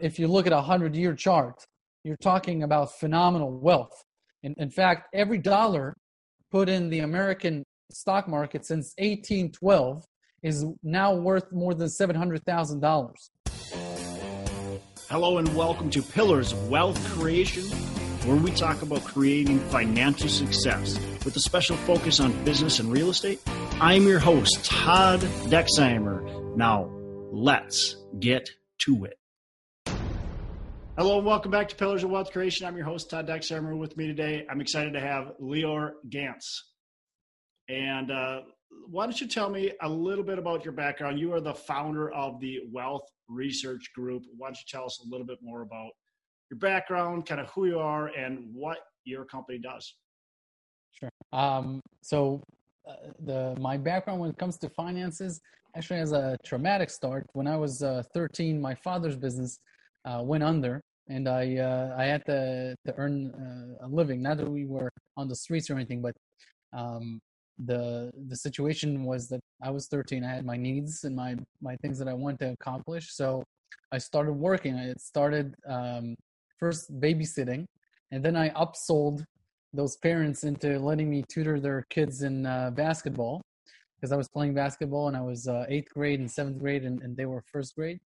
if you look at a hundred year chart, you're talking about phenomenal wealth. In, in fact, every dollar put in the American stock market since 1812 is now worth more than $700,000. Hello and welcome to Pillars of Wealth Creation, where we talk about creating financial success with a special focus on business and real estate. I'm your host, Todd Dexheimer. Now, let's get to it. Hello and welcome back to Pillars of Wealth Creation. I'm your host, Todd Dexheimer. With me today, I'm excited to have Lior Gantz. And uh, why don't you tell me a little bit about your background? You are the founder of the Wealth Research Group. Why don't you tell us a little bit more about your background, kind of who you are, and what your company does? Sure. Um, so, uh, the my background when it comes to finances actually has a traumatic start. When I was uh, 13, my father's business uh, went under, and I uh, I had to to earn uh, a living. Not that we were on the streets or anything, but um, the the situation was that I was 13. I had my needs and my my things that I wanted to accomplish. So I started working. I started um, first babysitting, and then I upsold those parents into letting me tutor their kids in uh, basketball because I was playing basketball and I was uh, eighth grade and seventh grade, and, and they were first grade.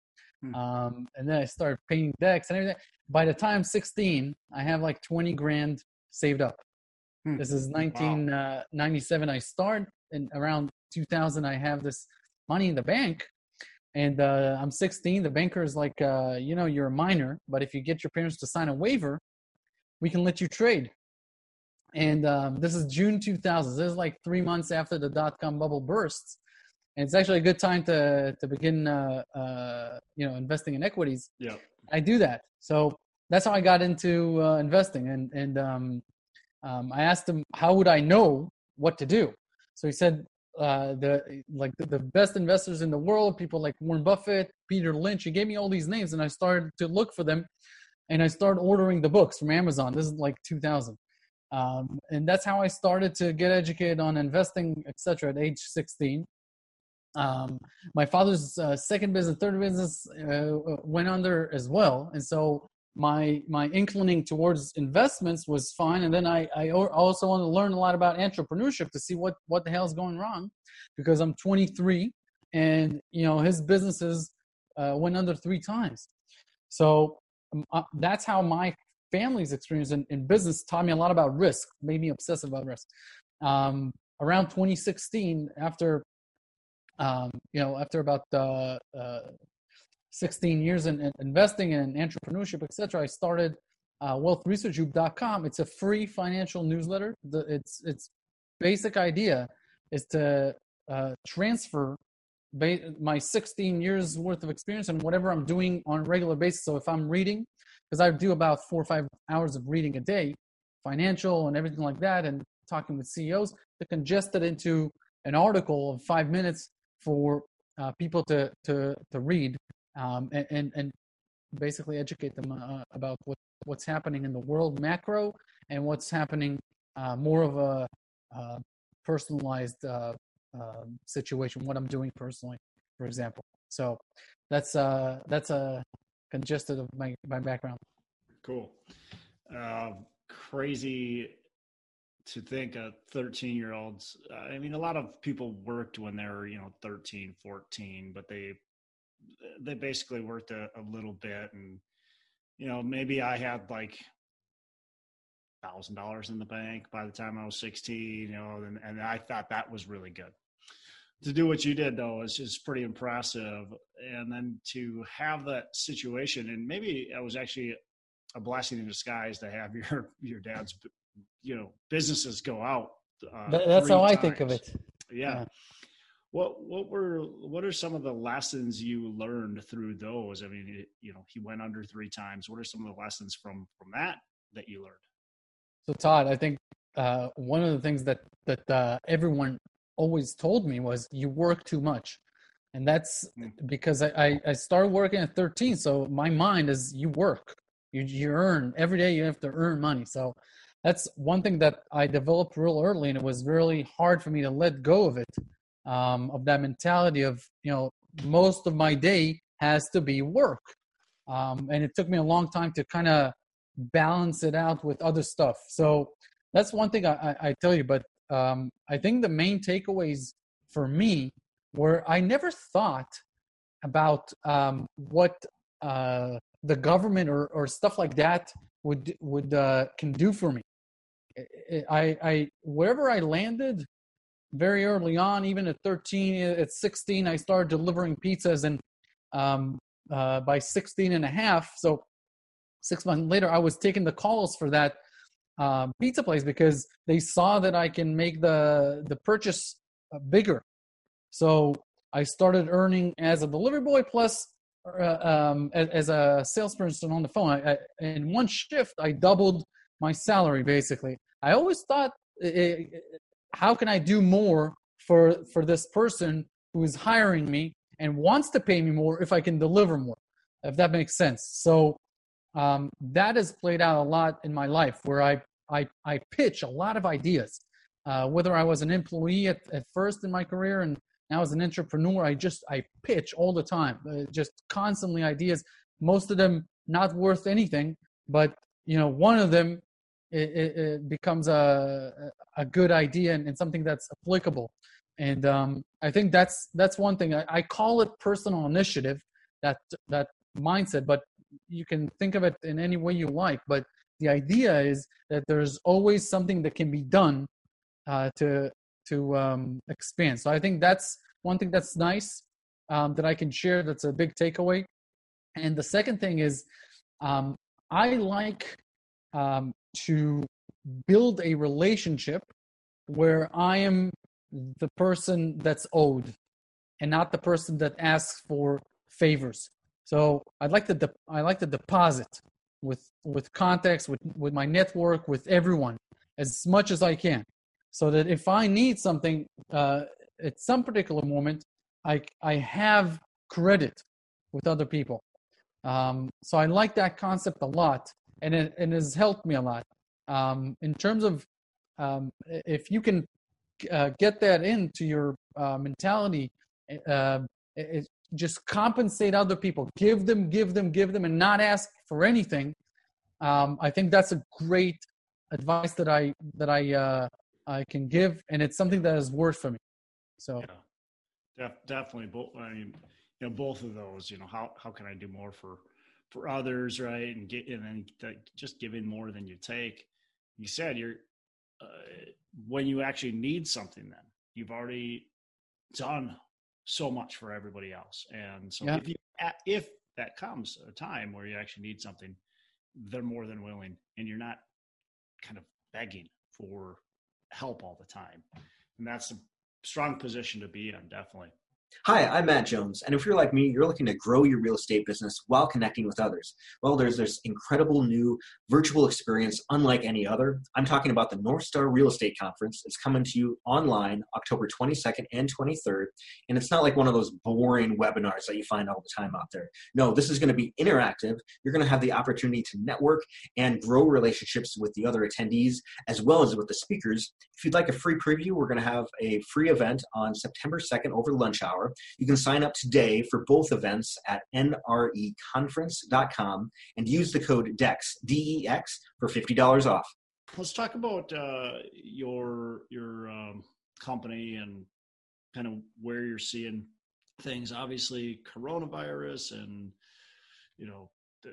Hmm. Um, and then I started painting decks and everything. By the time 16, I have like 20 grand saved up. Hmm. This is 1997. Wow. Uh, I start, and around 2000, I have this money in the bank. And uh, I'm 16. The banker is like, uh, you know, you're a minor, but if you get your parents to sign a waiver, we can let you trade. And um, this is June 2000. This is like three months after the dot com bubble bursts and it's actually a good time to to begin uh, uh, you know investing in equities. Yeah, I do that. So that's how I got into uh, investing, and and um, um, I asked him how would I know what to do. So he said uh, the like the, the, best investors in the world, people like Warren Buffett, Peter Lynch. He gave me all these names, and I started to look for them, and I started ordering the books from Amazon. This is like 2000. Um, and that's how I started to get educated on investing, etc. At age 16, um, my father's uh, second business, third business uh, went under as well, and so my my inclining towards investments was fine. And then I I also want to learn a lot about entrepreneurship to see what what the hell is going wrong, because I'm 23, and you know his businesses uh, went under three times, so um, uh, that's how my family's experience in, in, business taught me a lot about risk, made me obsessive about risk. Um, around 2016, after um, you know, after about uh, uh, 16 years in, in, investing in entrepreneurship, etc., I started uh, wealthresearchgroup.com. It's a free financial newsletter. The, its its basic idea is to uh, transfer ba- my 16 years worth of experience and whatever I'm doing on a regular basis. So if I'm reading, because I do about four or five hours of reading a day, financial and everything like that, and talking with CEOs, to congest it into an article of five minutes for uh, people to to to read um, and, and, and basically educate them uh, about what what's happening in the world macro and what's happening uh, more of a uh, personalized uh, um, situation what i'm doing personally for example. So that's uh that's a congested of my my background. Cool. Crazy to think of 13 year olds i mean a lot of people worked when they were you know 13 14 but they they basically worked a, a little bit and you know maybe i had like thousand dollars in the bank by the time i was 16 you know and, and i thought that was really good. To do what you did though is just pretty impressive. And then to have that situation and maybe it was actually a blessing in disguise to have your your dad's you know businesses go out. Uh, That's how times. I think of it. Yeah. yeah. What what were what are some of the lessons you learned through those? I mean, it, you know, he went under three times. What are some of the lessons from from that that you learned? So Todd, I think uh, one of the things that that uh, everyone always told me was you work too much, and that's mm. because I, I I started working at 13. So my mind is you work, you you earn every day. You have to earn money. So that's one thing that I developed real early, and it was really hard for me to let go of it, um, of that mentality of you know most of my day has to be work. um, and it took me a long time to kind of balance it out with other stuff. So that's one thing I, I, I tell you. But um, I think the main takeaways for me were I never thought about um, what uh, the government or, or stuff like that would would uh, can do for me. I, I wherever I landed very early on, even at 13, at 16, I started delivering pizzas, and um, uh, by 16 and a half, so six months later, I was taking the calls for that um, pizza place because they saw that I can make the the purchase uh, bigger. So I started earning as a delivery boy plus uh, um, as, as, a salesperson on the phone. I, I, in one shift, I doubled my salary basically. I always thought, how can I do more for for this person who is hiring me and wants to pay me more if I can deliver more, if that makes sense. So um, that has played out a lot in my life where I I, I pitch a lot of ideas. Uh, whether I was an employee at, at first in my career and now as an entrepreneur, I just I pitch all the time, uh, just constantly ideas. Most of them not worth anything, but you know one of them it, it, it becomes a a good idea and, and, something that's applicable. And um, I think that's that's one thing. I, I call it personal initiative, that that mindset. But you can think of it in any way you like. But the idea is that there's always something that can be done uh, to to um, expand. So I think that's one thing that's nice um, that I can share. That's a big takeaway. And the second thing is, um, I like um, to build a relationship where I am the person that's owed and not the person that asks for favors. So I'd like to de- I like to deposit with with context with with my network with everyone as much as I can, so that if I need something uh, at some particular moment, I I have credit with other people. Um, so I like that concept a lot, and it, it has helped me a lot. Um, in terms of um, if you can uh, get that into your uh, mentality, uh, it, just compensate other people, give them, give them, give them, and not ask for anything. Um, I think that's a great advice that I that I uh, I can give, and it's something that has worked for me. So, yeah, Def- definitely. Both. I mean, you know, both of those. You know, how how can I do more for for others, right? And get and then just giving more than you take. You said you're uh, when you actually need something. Then you've already done so much for everybody else, and so yeah. if you if that comes a time where you actually need something, they're more than willing, and you're not kind of begging for help all the time, and that's a strong position to be in, definitely. Hi, I'm Matt Jones, and if you're like me, you're looking to grow your real estate business while connecting with others. Well, there's this incredible new virtual experience unlike any other. I'm talking about the North Star Real Estate Conference. It's coming to you online October 22nd and 23rd, and it's not like one of those boring webinars that you find all the time out there. No, this is going to be interactive. You're going to have the opportunity to network and grow relationships with the other attendees as well as with the speakers. If you'd like a free preview, we're going to have a free event on September 2nd over lunch hour hour. You can sign up today for both events at nreconference.com and use the code DEX, D-E-X, for $50 off. Let's talk about uh, your your um, company and kind of where you're seeing things. Obviously, coronavirus and you know the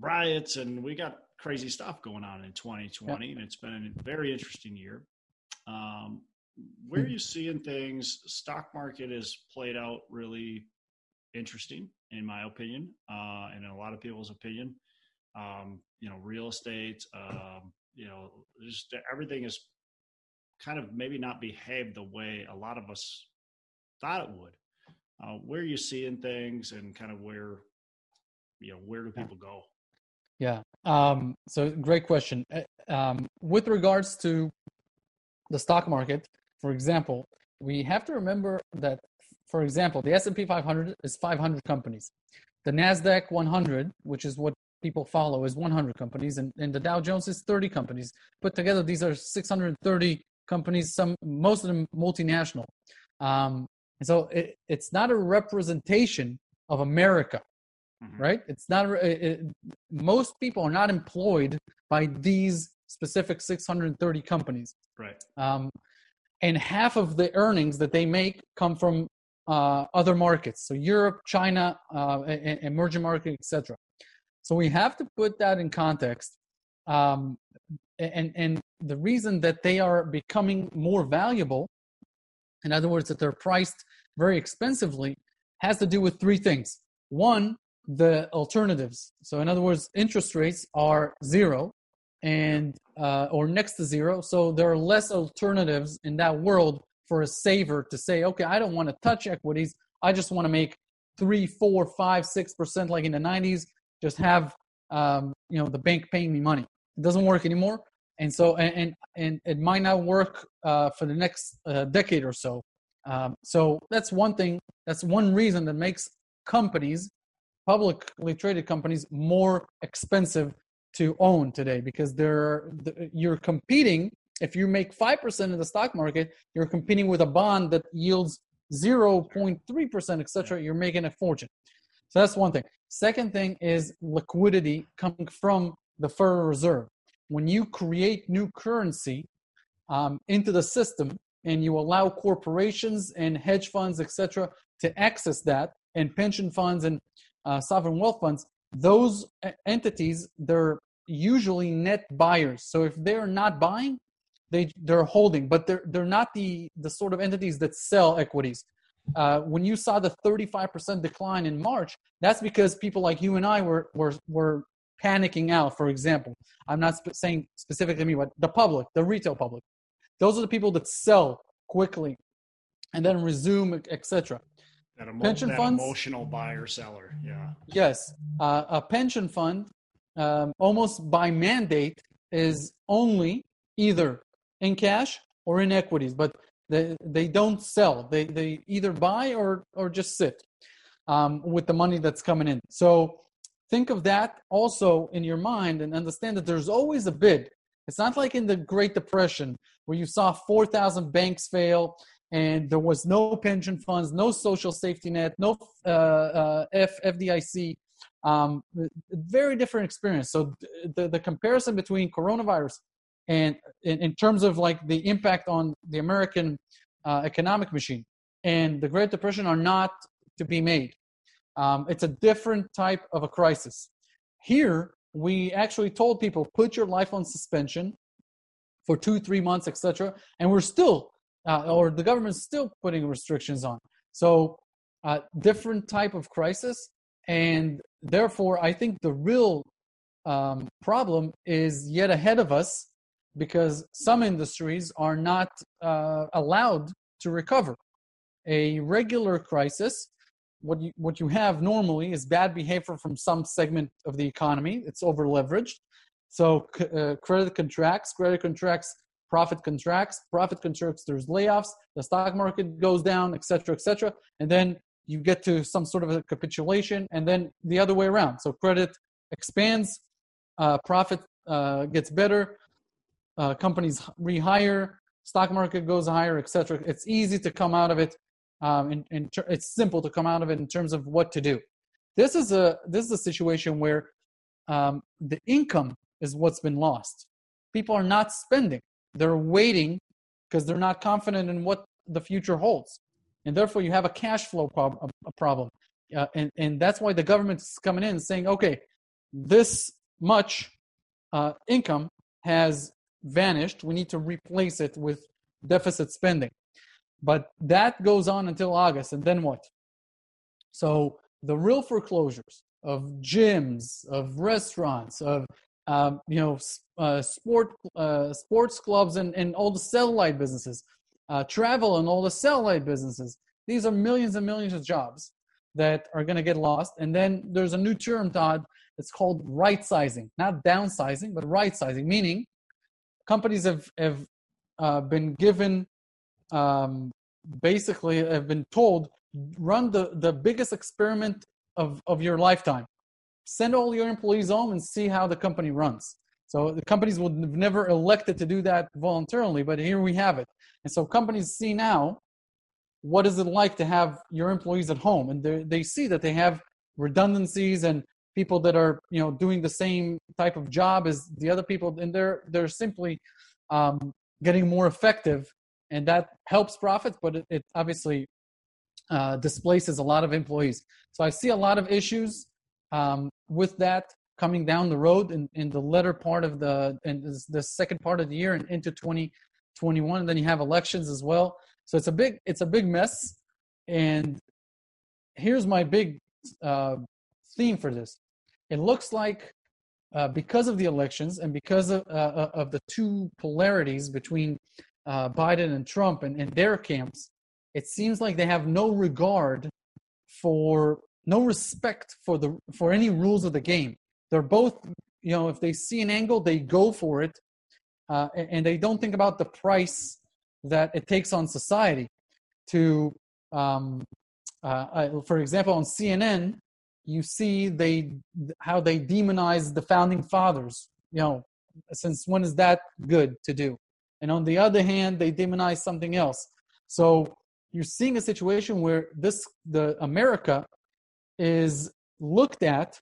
riots, and we got crazy stuff going on in 2020, yep. and it's been a very interesting year. Um, where are hmm. you seeing things? Stock market has played out really interesting, in my opinion, uh, and in a lot of people's opinion. Um, you know, real estate, um, you know, just everything is kind of maybe not behaved the way a lot of us thought it would. Uh, where are you seeing things, and kind of where, you know, where do people go? Yeah. Um, so great question. Uh, um, with regards to the stock market, for example, we have to remember that, for example, the S&P 500 is 500 companies. The NASDAQ 100, which is what people follow, is 100 companies, and, and the Dow Jones is 30 companies. Put together, these are 630 companies, some most of them multinational. Um, and so it, it's not a representation of America. mm-hmm. right? It's not, it, it, most people are not employed by these specific 630 companies. Right. Um, and half of the earnings that they make come from uh, other markets. So Europe, China, uh, emerging market, etc. So we have to put that in context. Um, and, and the reason that they are becoming more valuable, in other words, that they're priced very expensively, has to do with three things. One, the alternatives. So, in other words, interest rates are zero and uh, or next to zero. So there are less alternatives in that world for a saver to say, okay, I don't want to touch equities. I just want to make three, four, five, six percent like in the '90s. Just have um, you know the bank paying me money. It doesn't work anymore, and so and and, and it might not work uh, for the next uh, decade or so. Um, so that's one thing. That's one reason that makes companies, publicly traded companies, more expensive to own today because they're you're competing. If you make five percent in the stock market, you're competing with a bond that yields zero point three percent, etc. You're making a fortune. So that's one thing. Second thing is liquidity coming from the Federal Reserve. When you create new currency um, into the system and you allow corporations and hedge funds, etc., to access that, and pension funds and uh, sovereign wealth funds, those entities they're usually net buyers. So if they're not buying, they they're holding, but they're they're not the the sort of entities that sell equities. Uh, when you saw the 35% decline in March, that's because people like you and I were were were panicking out. For example, I'm not sp- saying specifically me, but the public, the retail public. Those are the people that sell quickly and then resume, etc. That, emo- pension that funds, emotional buyer seller, yeah. Yes, uh, a pension fund, um, almost by mandate, is only either in cash or in equities, but they they don't sell. They they either buy or or just sit um, with the money that's coming in. So think of that also in your mind and understand that there's always a bid. It's not like in the Great Depression where you saw 4,000 banks fail and there was no pension funds, no social safety net, no uh, uh, F, FDIC. Um, very different experience. So the, the comparison between coronavirus and in, in terms of like the impact on the American uh, economic machine and the Great Depression are not to be made. Um, it's a different type of a crisis. Here, we actually told people put your life on suspension for two, three months, etc., and we're still uh, or the government's still putting restrictions on. So, uh, different type of crisis, and therefore, I think the real um, problem is yet ahead of us because some industries are not uh, allowed to recover. A regular crisis, what you what you have normally is bad behavior from some segment of the economy. It's over leveraged, so uh, credit contracts. Credit contracts profit contracts, profit contracts, there's layoffs, the stock market goes down, etc., etc., and then you get to some sort of a capitulation, and then the other way around. So credit expands, uh, profit uh, gets better, uh, companies rehire, stock market goes higher, etc. It's easy to come out of it, um, and, ter- it's simple to come out of it in terms of what to do. This is a this is a situation where um, the income is what's been lost. People are not spending. They're waiting because they're not confident in what the future holds. And therefore, you have a cash flow prob- a problem. Uh, and, and that's why the government's coming in saying, okay, this much uh, income has vanished. We need to replace it with deficit spending. But that goes on until August. And then what? So the real foreclosures of gyms, of restaurants, of um, you know, uh, sport, uh, sports clubs and, and all the satellite businesses, uh, travel and all the satellite businesses. These are millions and millions of jobs that are going to get lost. And then there's a new term, Todd. It's called right sizing, not downsizing, but right sizing, meaning companies have, have uh, been given, um, basically, have been told, run the, the biggest experiment of, of your lifetime send all your employees home and see how the company runs. So the companies would have never elected to do that voluntarily, but here we have it. And so companies see now what is it like to have your employees at home, and they see that they have redundancies and people that are you know doing the same type of job as the other people and they're they're simply um, getting more effective and that helps profits but it, it obviously uh, displaces a lot of employees so i see a lot of issues um, with that coming down the road in, in the latter part of the in the second part of the year and into 2021 and then you have elections as well. So it's a big it's a big mess. And here's my big uh, theme for this. It looks like uh, because of the elections and because of, uh, uh, of the two polarities between uh, Biden and Trump and, and their camps, it seems like they have no regard for no respect for the for any rules of the game. They're both, you know, if they see an angle, they go for it, uh, and, they don't think about the price that it takes on society. To, um, uh, for example, on CNN, you see they how they demonize the founding fathers you know since when is that good to do and on the other hand they demonize something else so you're seeing a situation where this the america is looked at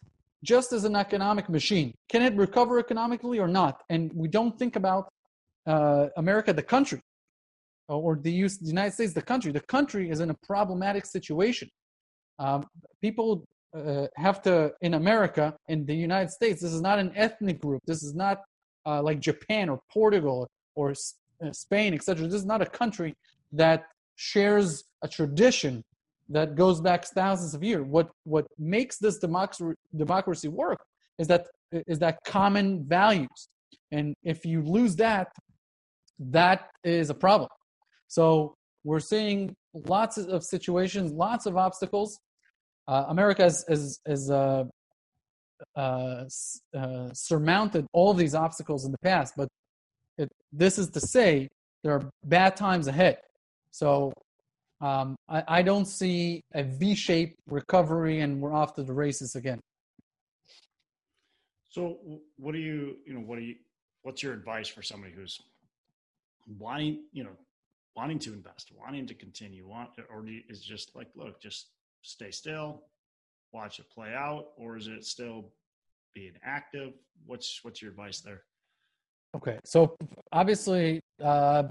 just as an economic machine can it recover economically or not and we don't think about uh, america the country or the united states the country the country is in a problematic situation um, people uh, have to in America, in the United States, this is not an ethnic group. This is not uh, like Japan or Portugal or uh, Spain, etc. This is not a country that shares a tradition that goes back thousands of years. What what makes this democracy democracy work is that is that common values, and if you lose that, that is a problem. So we're seeing lots of situations, lots of obstacles uh, America has, has, has uh, uh, uh, surmounted all these obstacles in the past, but it, this is to say there are bad times ahead. So um, I, I, don't see a V-shaped recovery, and we're off to the races again. So, what do you, you know, what do you, what's your advice for somebody who's wanting, you know, wanting to invest, wanting to continue, want, or do you, is just like, look, just stay still, watch it play out, or is it still being active? What's what's your advice there? Okay, so obviously, uh,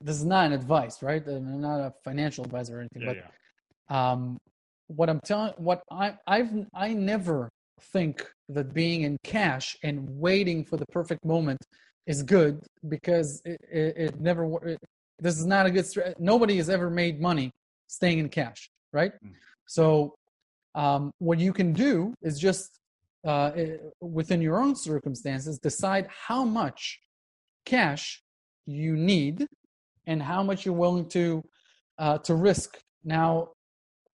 this is not an advice, right? I'm not a financial advisor or anything, yeah, but yeah. Um, what I'm telling, what I I've I never think that being in cash and waiting for the perfect moment is good because it, it, it never. It, this is not a good. Nobody has ever made money staying in cash, right? Mm. So um, what you can do is just uh, within your own circumstances decide how much cash you need and how much you're willing to uh, to risk. Now,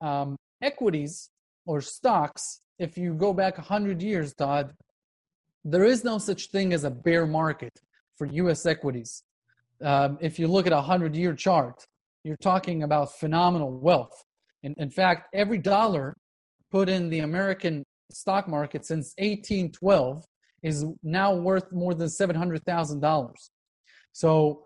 um, equities or stocks, if you go back 100 years, Todd, there is no such thing as a bear market for U.S. equities. Um, if you look at a 100 year chart, you're talking about phenomenal wealth. In, in fact, every dollar put in the American stock market since 1812 is now worth more than $700,000. So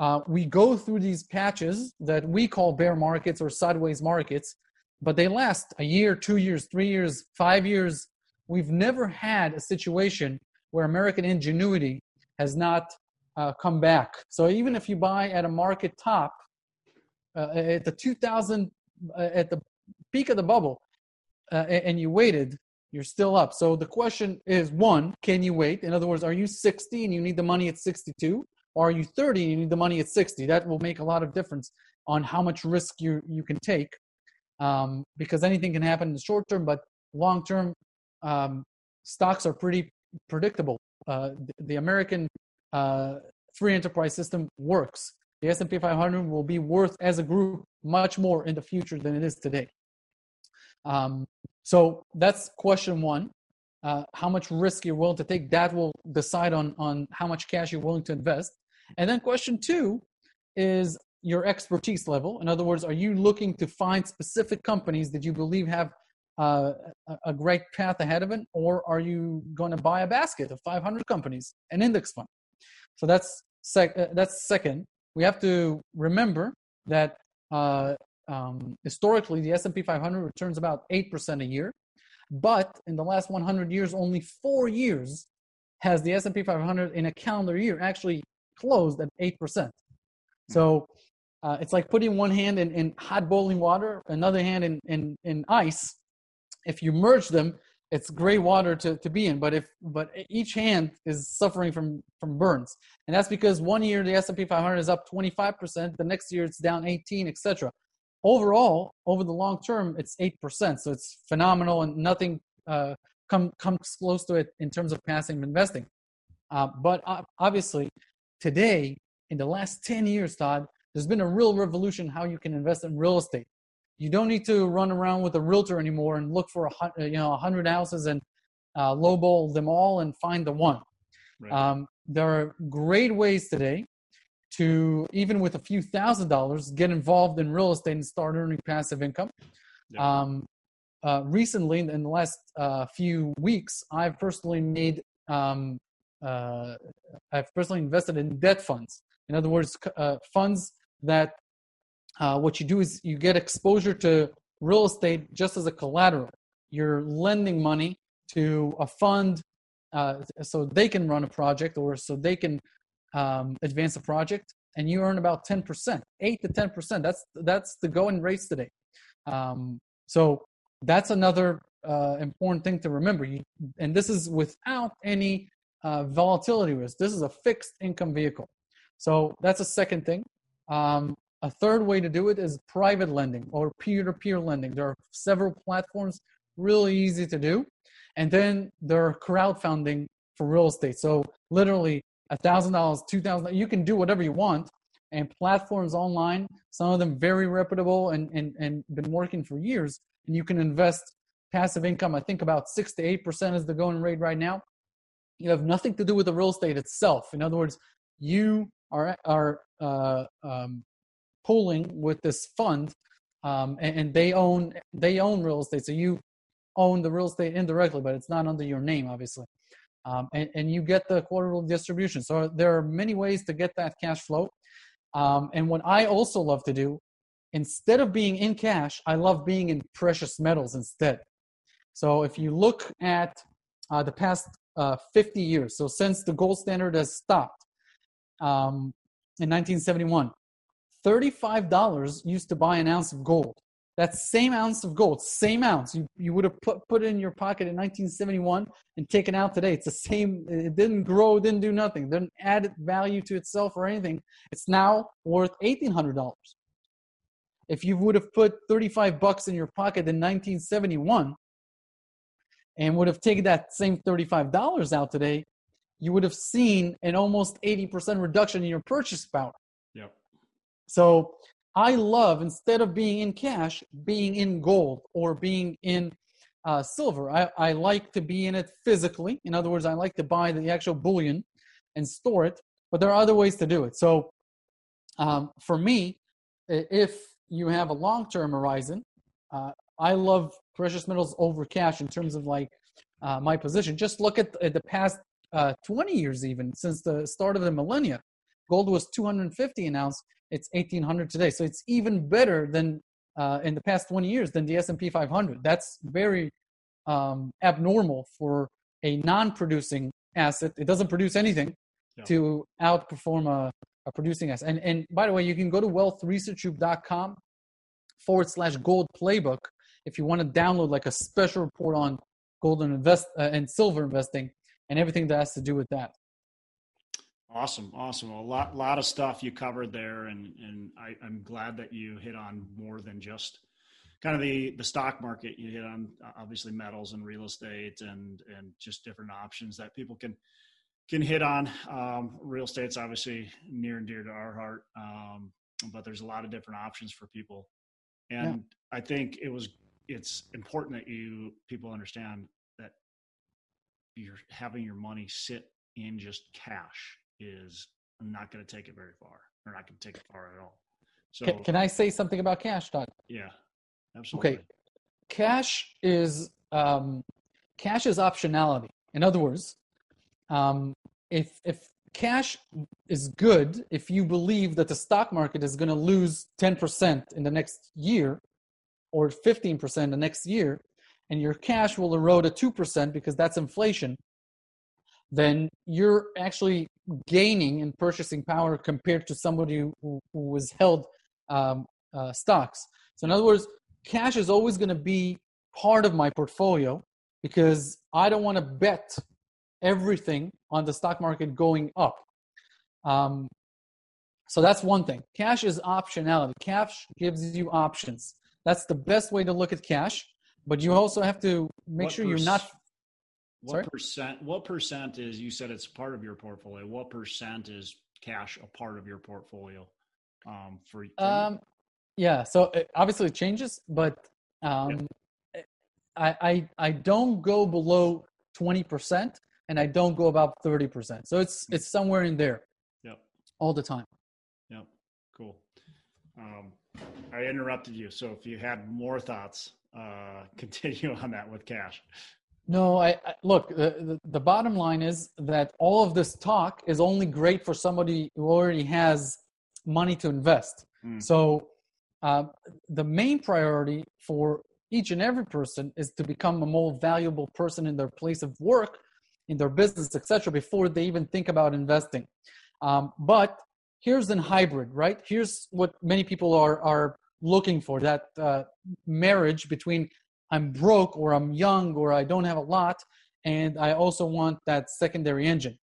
uh, we go through these patches that we call bear markets or sideways markets, but they last a year, two years, three years, five years. We've never had a situation where American ingenuity has not uh, come back. So even if you buy at a market top, uh, at the 2000 uh, at the peak of the bubble uh, and you waited, you're still up. So the question is one, can you wait? In other words, are you 60 and you need the money at 62? Or are you 30 and you need the money at 60? That will make a lot of difference on how much risk you, you can take um, because anything can happen in the short term, but long term, um, stocks are pretty predictable. Uh, the, the, American uh, free enterprise system works. The S&P 500 will be worth as a group much more in the future than it is today. Um, so that's question one. Uh, how much risk you're willing to take, that will decide on, on how much cash you're willing to invest. And then question two is your expertise level. In other words, are you looking to find specific companies that you believe have uh, a great path ahead of it, or are you going to buy a basket of 500 companies, an index fund? So that's sec- uh, that's second we have to remember that uh, um, historically the S&P 500 returns about 8% a year. But in the last 100 years, only four years has the S&P 500 in a calendar year actually closed at 8%. So uh, it's like putting one hand in, in hot boiling water, another hand in, in, in ice. If you merge them, it's gray water to, to be in but if but each hand is suffering from from burns and that's because one year the s&p 500 is up 25% the next year it's down 18 etc overall over the long term it's 8% so it's phenomenal and nothing uh, come, comes close to it in terms of passive investing uh, but obviously today in the last 10 years todd there's been a real revolution how you can invest in real estate you don't need to run around with a realtor anymore and look for a you know a hundred houses and uh, lowball them all and find the one. Right. Um, there are great ways today to even with a few thousand dollars get involved in real estate and start earning passive income. Um, uh, recently, in the last uh, few weeks, I've personally made um, uh, I've personally invested in debt funds. In other words, uh, funds that uh, what you do is you get exposure to real estate just as a collateral. You're lending money to a fund uh, so they can run a project or so they can um, advance a project, and you earn about 10%, 8 to 10%. That's that's the going rates today. Um, so that's another uh, important thing to remember. You, and this is without any uh, volatility risk. This is a fixed income vehicle. So that's a second thing. Um, a third way to do it is private lending or peer-to-peer lending. There are several platforms, really easy to do. And then there are crowdfunding for real estate. So literally a thousand dollars, 2,000, you can do whatever you want. And platforms online, some of them very reputable and, and, and been working for years. And you can invest passive income. I think about six to eight percent is the going rate right now. You have nothing to do with the real estate itself. In other words, you are are uh, um, pooling with this fund, um, and, and, they own they own real estate. So you own the real estate indirectly, but it's not under your name, obviously. Um, and, and you get the quarterly distribution. So there are many ways to get that cash flow. Um, and what I also love to do, instead of being in cash, I love being in precious metals instead. So if you look at uh, the past uh, 50 years, so since the gold standard has stopped um, in 1971, $35 used to buy an ounce of gold. That same ounce of gold, same ounce, you, you would have put, put it in your pocket in 1971 and taken out today. It's the same, it didn't grow, didn't do nothing, didn't add value to itself or anything. It's now worth $1,800. If you would have put 35 bucks in your pocket in 1971 and would have taken that same $35 out today, you would have seen an almost 80% reduction in your purchase power. So I love instead of being in cash, being in gold or being in uh, silver. I, I like to be in it physically. In other words, I like to buy the actual bullion and store it. But there are other ways to do it. So um, for me, if you have a long-term horizon, uh, I love precious metals over cash in terms of like uh, my position. Just look at the past uh, 20 years, even since the start of the millennia. Gold was 250 an ounce it's 1800 today so it's even better than uh, in the past 20 years than the s&p 500 that's very um, abnormal for a non-producing asset it doesn't produce anything yeah. to outperform a, a, producing asset and, and by the way you can go to wealthresearchgroup.com forward slash gold playbook if you want to download like a special report on gold and invest uh, and silver investing and everything that has to do with that Awesome, awesome. A lot, lot of stuff you covered there, and and I, I'm glad that you hit on more than just kind of the the stock market. You hit on obviously metals and real estate, and and just different options that people can can hit on. Um, real estate's obviously near and dear to our heart, um, but there's a lot of different options for people, and yeah. I think it was it's important that you people understand that you're having your money sit in just cash is not going to take it very far. They're not going to take it far at all. So, can, can I say something about cash, Todd? Yeah, absolutely. Okay, cash is um, cash is optionality. In other words, um, if if cash is good, if you believe that the stock market is going to lose ten percent in the next year, or fifteen percent the next year, and your cash will erode at 2% because that's inflation, then you're actually gaining in purchasing power compared to somebody who, who was held um, uh, stocks. So, in other words, cash is always going to be part of my portfolio because I don't want to bet everything on the stock market going up. Um, so that's one thing. Cash is optionality. Cash gives you options. That's the best way to look at cash. But you also have to make What sure you're not. What Sorry? percent? What percent is? You said it's part of your portfolio. What percent is cash a part of your portfolio? Um, for, for Um, yeah. So it, obviously it changes, but um, I, I I don't go below twenty percent, and I don't go about thirty percent. So it's it's somewhere in there Yep. all the time. Yep. Cool. Um, I interrupted you, so if you had more thoughts, uh, continue on that with cash. No, I, I look. The, the bottom line is that all of this talk is only great for somebody who already has money to invest. Mm. So, uh, the main priority for each and every person is to become a more valuable person in their place of work, in their business, etc., before they even think about investing. Um, but here's an hybrid, right? Here's what many people are are looking for: that uh, marriage between I'm broke or I'm young or I don't have a lot, and I also want that secondary engine.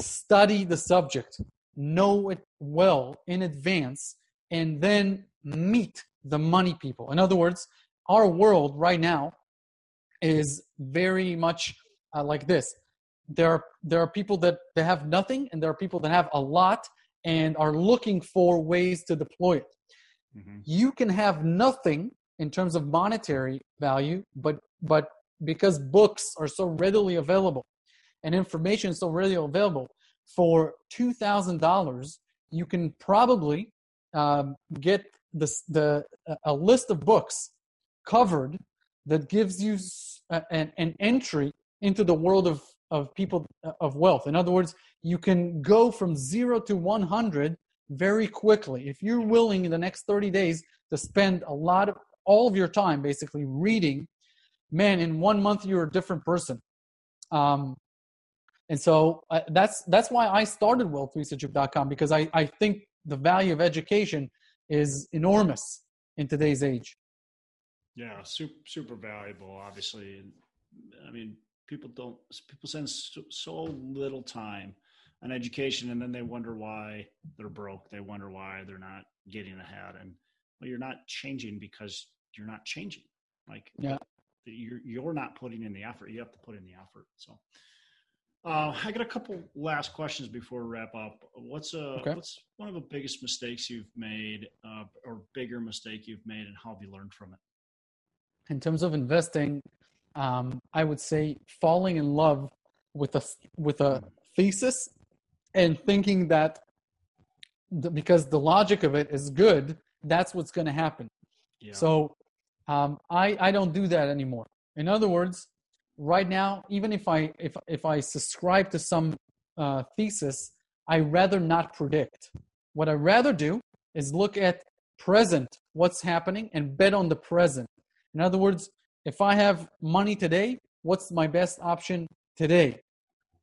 Study the subject, know it well in advance, and then meet the money people. In other words, our world right now is very much uh, like this. There are there are people that they have nothing, and there are people that have a lot and are looking for ways to deploy it Mhm. you can have nothing in terms of monetary value but but because books are so readily available and information is so readily available for $2000 you can probably um, get this, the a list of books covered that gives you an, an entry into the world of, of people of wealth in other words you can go from zero to 100 very quickly. If you're willing in the next 30 days to spend a lot of all of your time basically reading, man, in one month you're a different person. Um, and so uh, that's that's why I started wealthresearcher.com because I, I think the value of education is enormous in today's age. Yeah, super super valuable. Obviously, I mean, people don't people spend so, so little time on education, and then they wonder why they're broke. They wonder why they're not getting ahead, and well, you're not changing because you're not changing. Like, Yeah. you're you're not putting in the effort. You have to put in the effort. So. Uh, I got a couple last questions before we wrap up. What's uh, Okay. what's one of the biggest mistakes you've made, uh, or bigger mistake you've made, and how have you learned from it? in terms of investing, um, I would say falling in love with a with a thesis and thinking that the, because the logic of it is good, that's what's going to happen. Yeah. So um, I I don't do that anymore. In other words, right now, even if I if if I subscribe to some uh, thesis, I rather not predict. What I rather do is look at present, what's happening, and bet on the present. In other words, if I have money today, what's my best option today?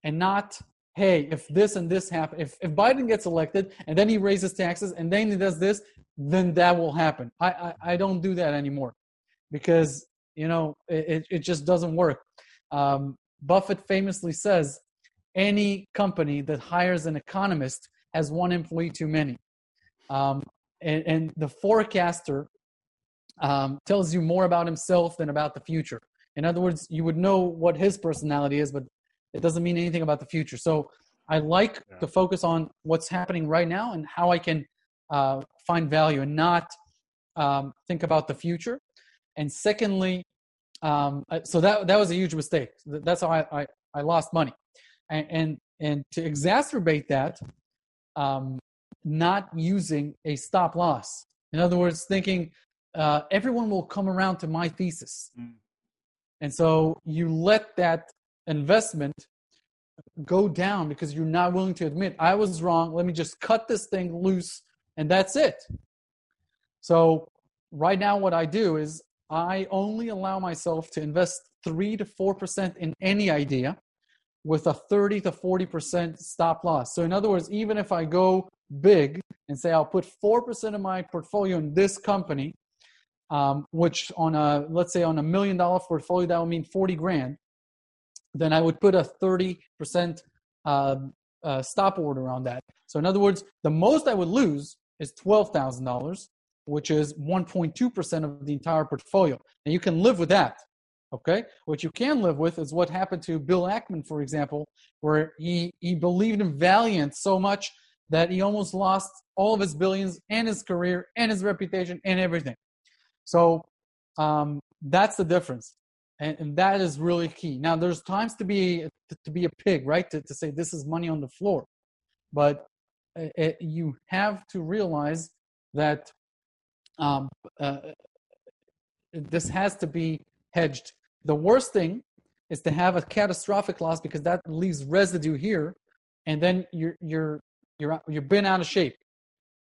And not, hey, if this and this happen, if, if Biden gets elected and then he raises taxes and then he does this, then that will happen. I, I, I don't do that anymore because, you know, it, it- just doesn't work. Um, Buffett famously says any company that hires an economist has one employee too many. Um, and, and the forecaster um, tells you more about himself than about the future. In other words, you would know what his personality is, but it doesn't mean anything about the future. So I like Yeah. to focus on what's happening right now and how I can uh, find value and not um, think about the future. And secondly, um, so that that was a huge mistake. That's how I, I, I lost money. And, and and to exacerbate that, um, not using a stop loss. In other words, thinking uh, everyone will come around to my thesis. Mm. And so you let that investment go down because you're not willing to admit, I was wrong. Let me just cut this thing loose and that's it. So right now, what I do is I only allow myself to invest three to four percent in any idea, with a thirty to forty percent stop loss. So in other words, even if I go big and say I'll put four percent of my portfolio in this company, um, which on a let's say on a million dollar portfolio that would mean forty grand, then I would put a thirty percent uh, uh, stop order on that. So in other words, the most I would lose is twelve thousand dollars, which is one point two percent of the entire portfolio, and you can live with that. Okay, what you can live with is what happened to Bill Ackman, for example, where he he believed in Valeant so much that he almost lost all of his billions and his career and his reputation and everything. So um, that's the difference, and, and, that is really key. Now, there's times to be to be a pig, right? To, to say this is money on the floor, but it, uh, uh, you have to realize that um, uh, this has to be hedged. The worst thing is to have a catastrophic loss because that leaves residue here, and then you're you're you're you've been out of shape.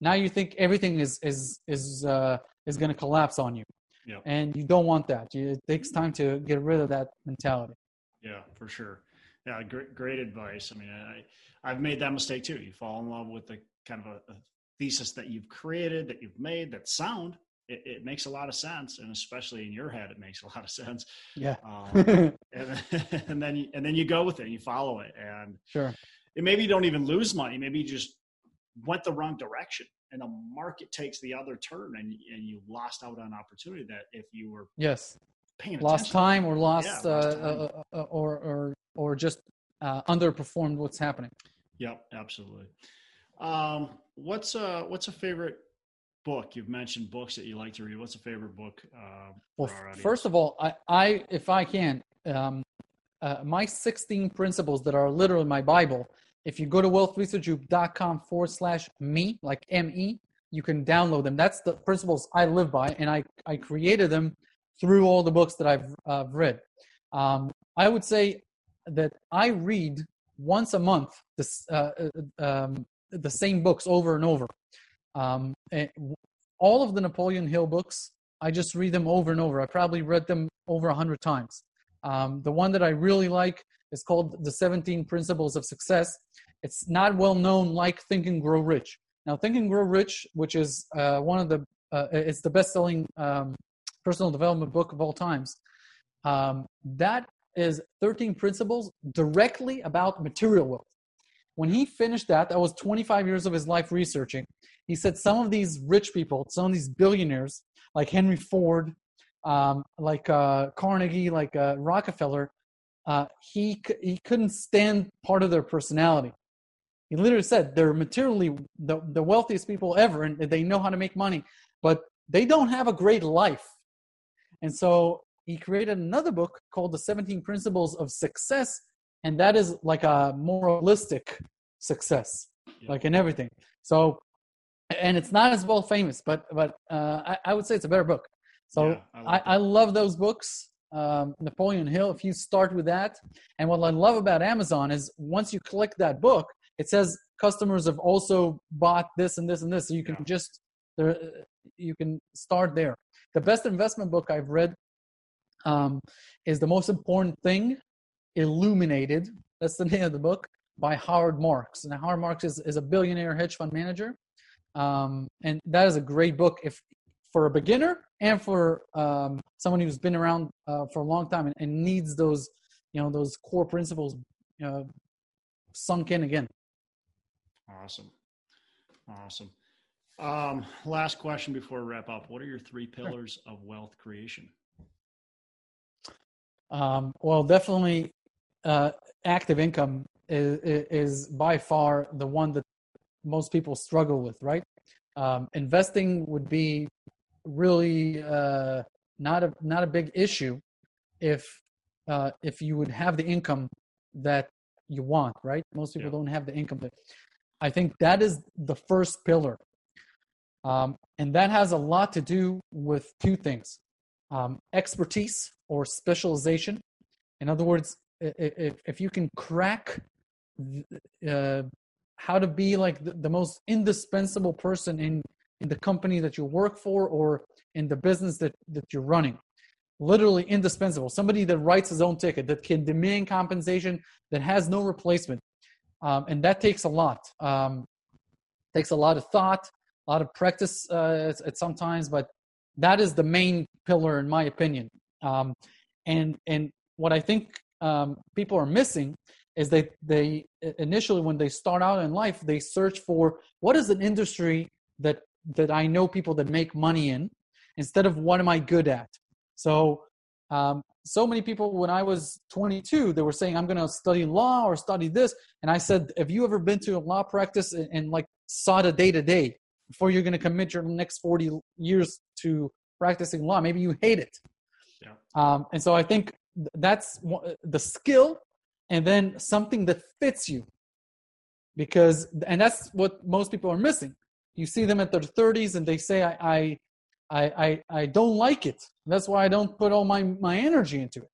Now you think everything is is is uh, is going to collapse on you. Yeah. And you don't want that. It takes time to get rid of that mentality. Yeah, for sure. Yeah, great, great advice. I mean, I, I've made that mistake too. You fall in love with the kind of a, a thesis that you've created, that you've made, that's sound. It, it, makes a lot of sense, and especially in your head, it makes a lot of sense. Yeah. Um, and, and, then you, and then you go with it, and you follow it, and sure. And maybe you don't even lose money. Maybe you just went the wrong direction and the market takes the other turn and, and you lost out on opportunity that if you were yes. paying lost time or lost, yeah, uh, uh, uh, uh, or or or just uh, underperformed what's happening. Yep absolutely. Um, what's a what's a favorite book? You've mentioned books that you like to read. What's a favorite book uh, well first of all i i if i can um, uh, my 16 principles that are literally my bible if you go to wealthresearchgroup.com forward slash me, like M-E, you can download them. That's the principles I live by, and I, I created them through all the books that I've uh, read. Um, I would say that I read once a month this, uh, uh um, the same books over and over. Um, and all of the Napoleon Hill books, I just read them over and over. I probably read them over a hundred times. Um, the one that I really like is called The 17 Principles of Success. It's not well known like Think and Grow Rich. Now, Think and Grow Rich, which is uh, one of the, uh, it's the best-selling um, personal development book of all times. Um, that is 13 principles directly about material wealth. When he finished that, that was 25 years of his life researching. He said some of these rich people, some of these billionaires, like Henry Ford, um, like uh, Carnegie, like uh, Rockefeller, uh, he he couldn't stand part of their personality. He literally said they're materially the, the wealthiest people ever, and they know how to make money, but they don't have a great life. And so he created another book called The 17 Principles of Success, and that is like a moralistic success, yeah. like in everything. So, and it's not as well famous, but but uh, I, I would say it's a better book. So yeah, I, I, I, love those books um, Napoleon Hill, if you start with that. And what I love about Amazon is once you click that book, it says customers have also bought this and this and this. So you can yeah. just there, you can start there. The best investment book I've read um, is the most important thing, Illuminated. That's the name of the book by Howard Marks. And Howard Marks is, is a billionaire hedge fund manager. Um, and that is a great book. If for a beginner and for um, someone who's been around uh, for a long time and, and, needs those, you know, those core principles uh, sunk in again. Awesome, awesome. Um, last question before we wrap up: What are your three pillars sure. of wealth creation? Um, well, definitely, uh, active income is, is by far the one that most people struggle with. Right, um, investing would be really uh, not a not a big issue if uh, if you would have the income that you want, right? Most people yeah. don't have the income. That, I think that is the first pillar, um, and that has a lot to do with two things: um, expertise or specialization. In other words, if if you can crack uh, how to be like the, the most indispensable person in in the company that you work for or in the business that, that you're running. literally indispensable. Somebody that writes his own ticket, that can demand compensation, that has no replacement, um, and that takes a lot. Um, takes a lot of thought, a lot of practice uh, at, sometimes, but that is the main pillar in my opinion. Um, and and what I think um, people are missing is they they initially when they start out in life they search for what is an industry that that I know people that make money in instead of what am I good at. So um, so many people when I was 22 they were saying I'm going to study law or study this, and I said, have you ever been to a law practice and, and like saw the day to day before you're going to commit your next 40 years to practicing law? Maybe you hate it. Yeah. Um, and so I think that's the skill and then something that fits you because and that's what most people are missing you see them at their 30s and they say i i i i, don't like it. That's why i don't put all my my energy into it.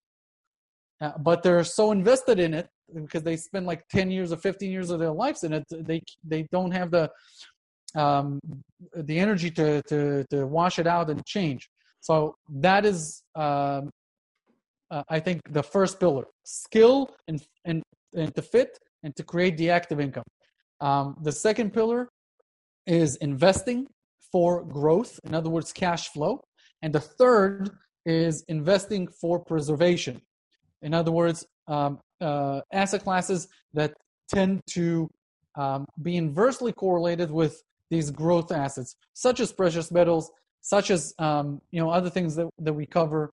Uh, but they're so invested in it because they spend like 10 years or 15 years of their lives in it they they don't have the um the energy to to to wash it out and change. So that is um uh, I think the first pillar skill and, and, and to fit and to create the active income. Um, the second pillar is investing for growth, in other words, cash flow. And the third is investing for preservation. In other words, um, uh, asset classes that tend to um, be inversely correlated with these growth assets, such as precious metals, such as um, you know other things that, that we cover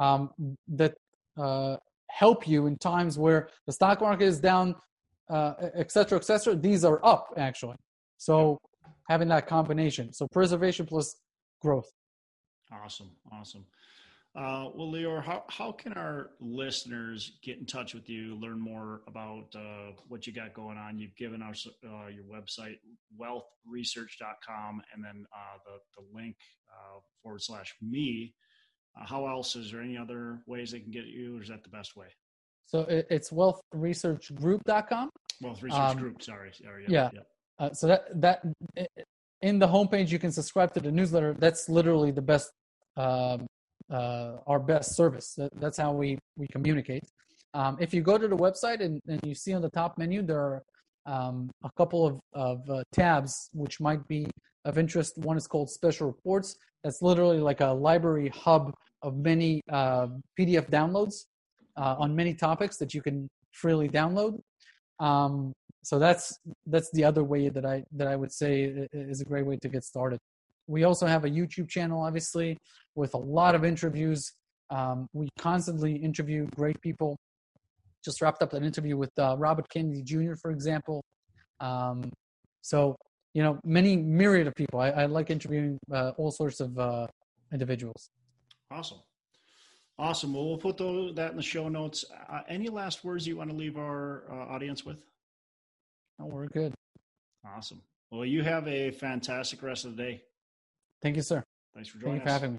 um, that uh, help you in times where the stock market is down, uh, etc. et. These are up actually. So having that combination. So preservation plus growth. Awesome. Awesome. Uh, well, Lior, how, how can our listeners get in touch with you, learn more about uh, what you got going on? You've given us uh, your website, wealthresearch.com, and then uh, the, the link uh, forward slash me uh, how else is there any other ways they can get you, or is that the best way? So it's wealthresearchgroup.com. Wealth Research um, Group. Sorry, sorry. Yeah. yeah. Uh, so that that in the homepage you can subscribe to the newsletter. That's literally the best, uh, uh, our best service. That, that's how we we communicate. Um, if you go to the website and, and you see on the top menu there are um, a couple of, of uh, tabs which might be of interest. One is called Special Reports. That's literally like a library hub of many uh, PDF downloads on many topics that you can freely download. Um, so that's that's the other way that I that I would say is a great way to get started. We also have a YouTube channel, obviously, with a lot of interviews. Um, we constantly interview great people. Just wrapped up an interview with uh, Robert Kennedy Jr., for example. Um, so you know, many myriad of people. I, I like interviewing uh, all sorts of uh, individuals. Awesome. Awesome. Well, we'll put those, that in the show notes. Uh, any last words you want to leave our uh, audience with? No, we're good. Awesome. Well, you have a fantastic rest of the day. Thank you, sir. Thanks for joining Thank you for having me.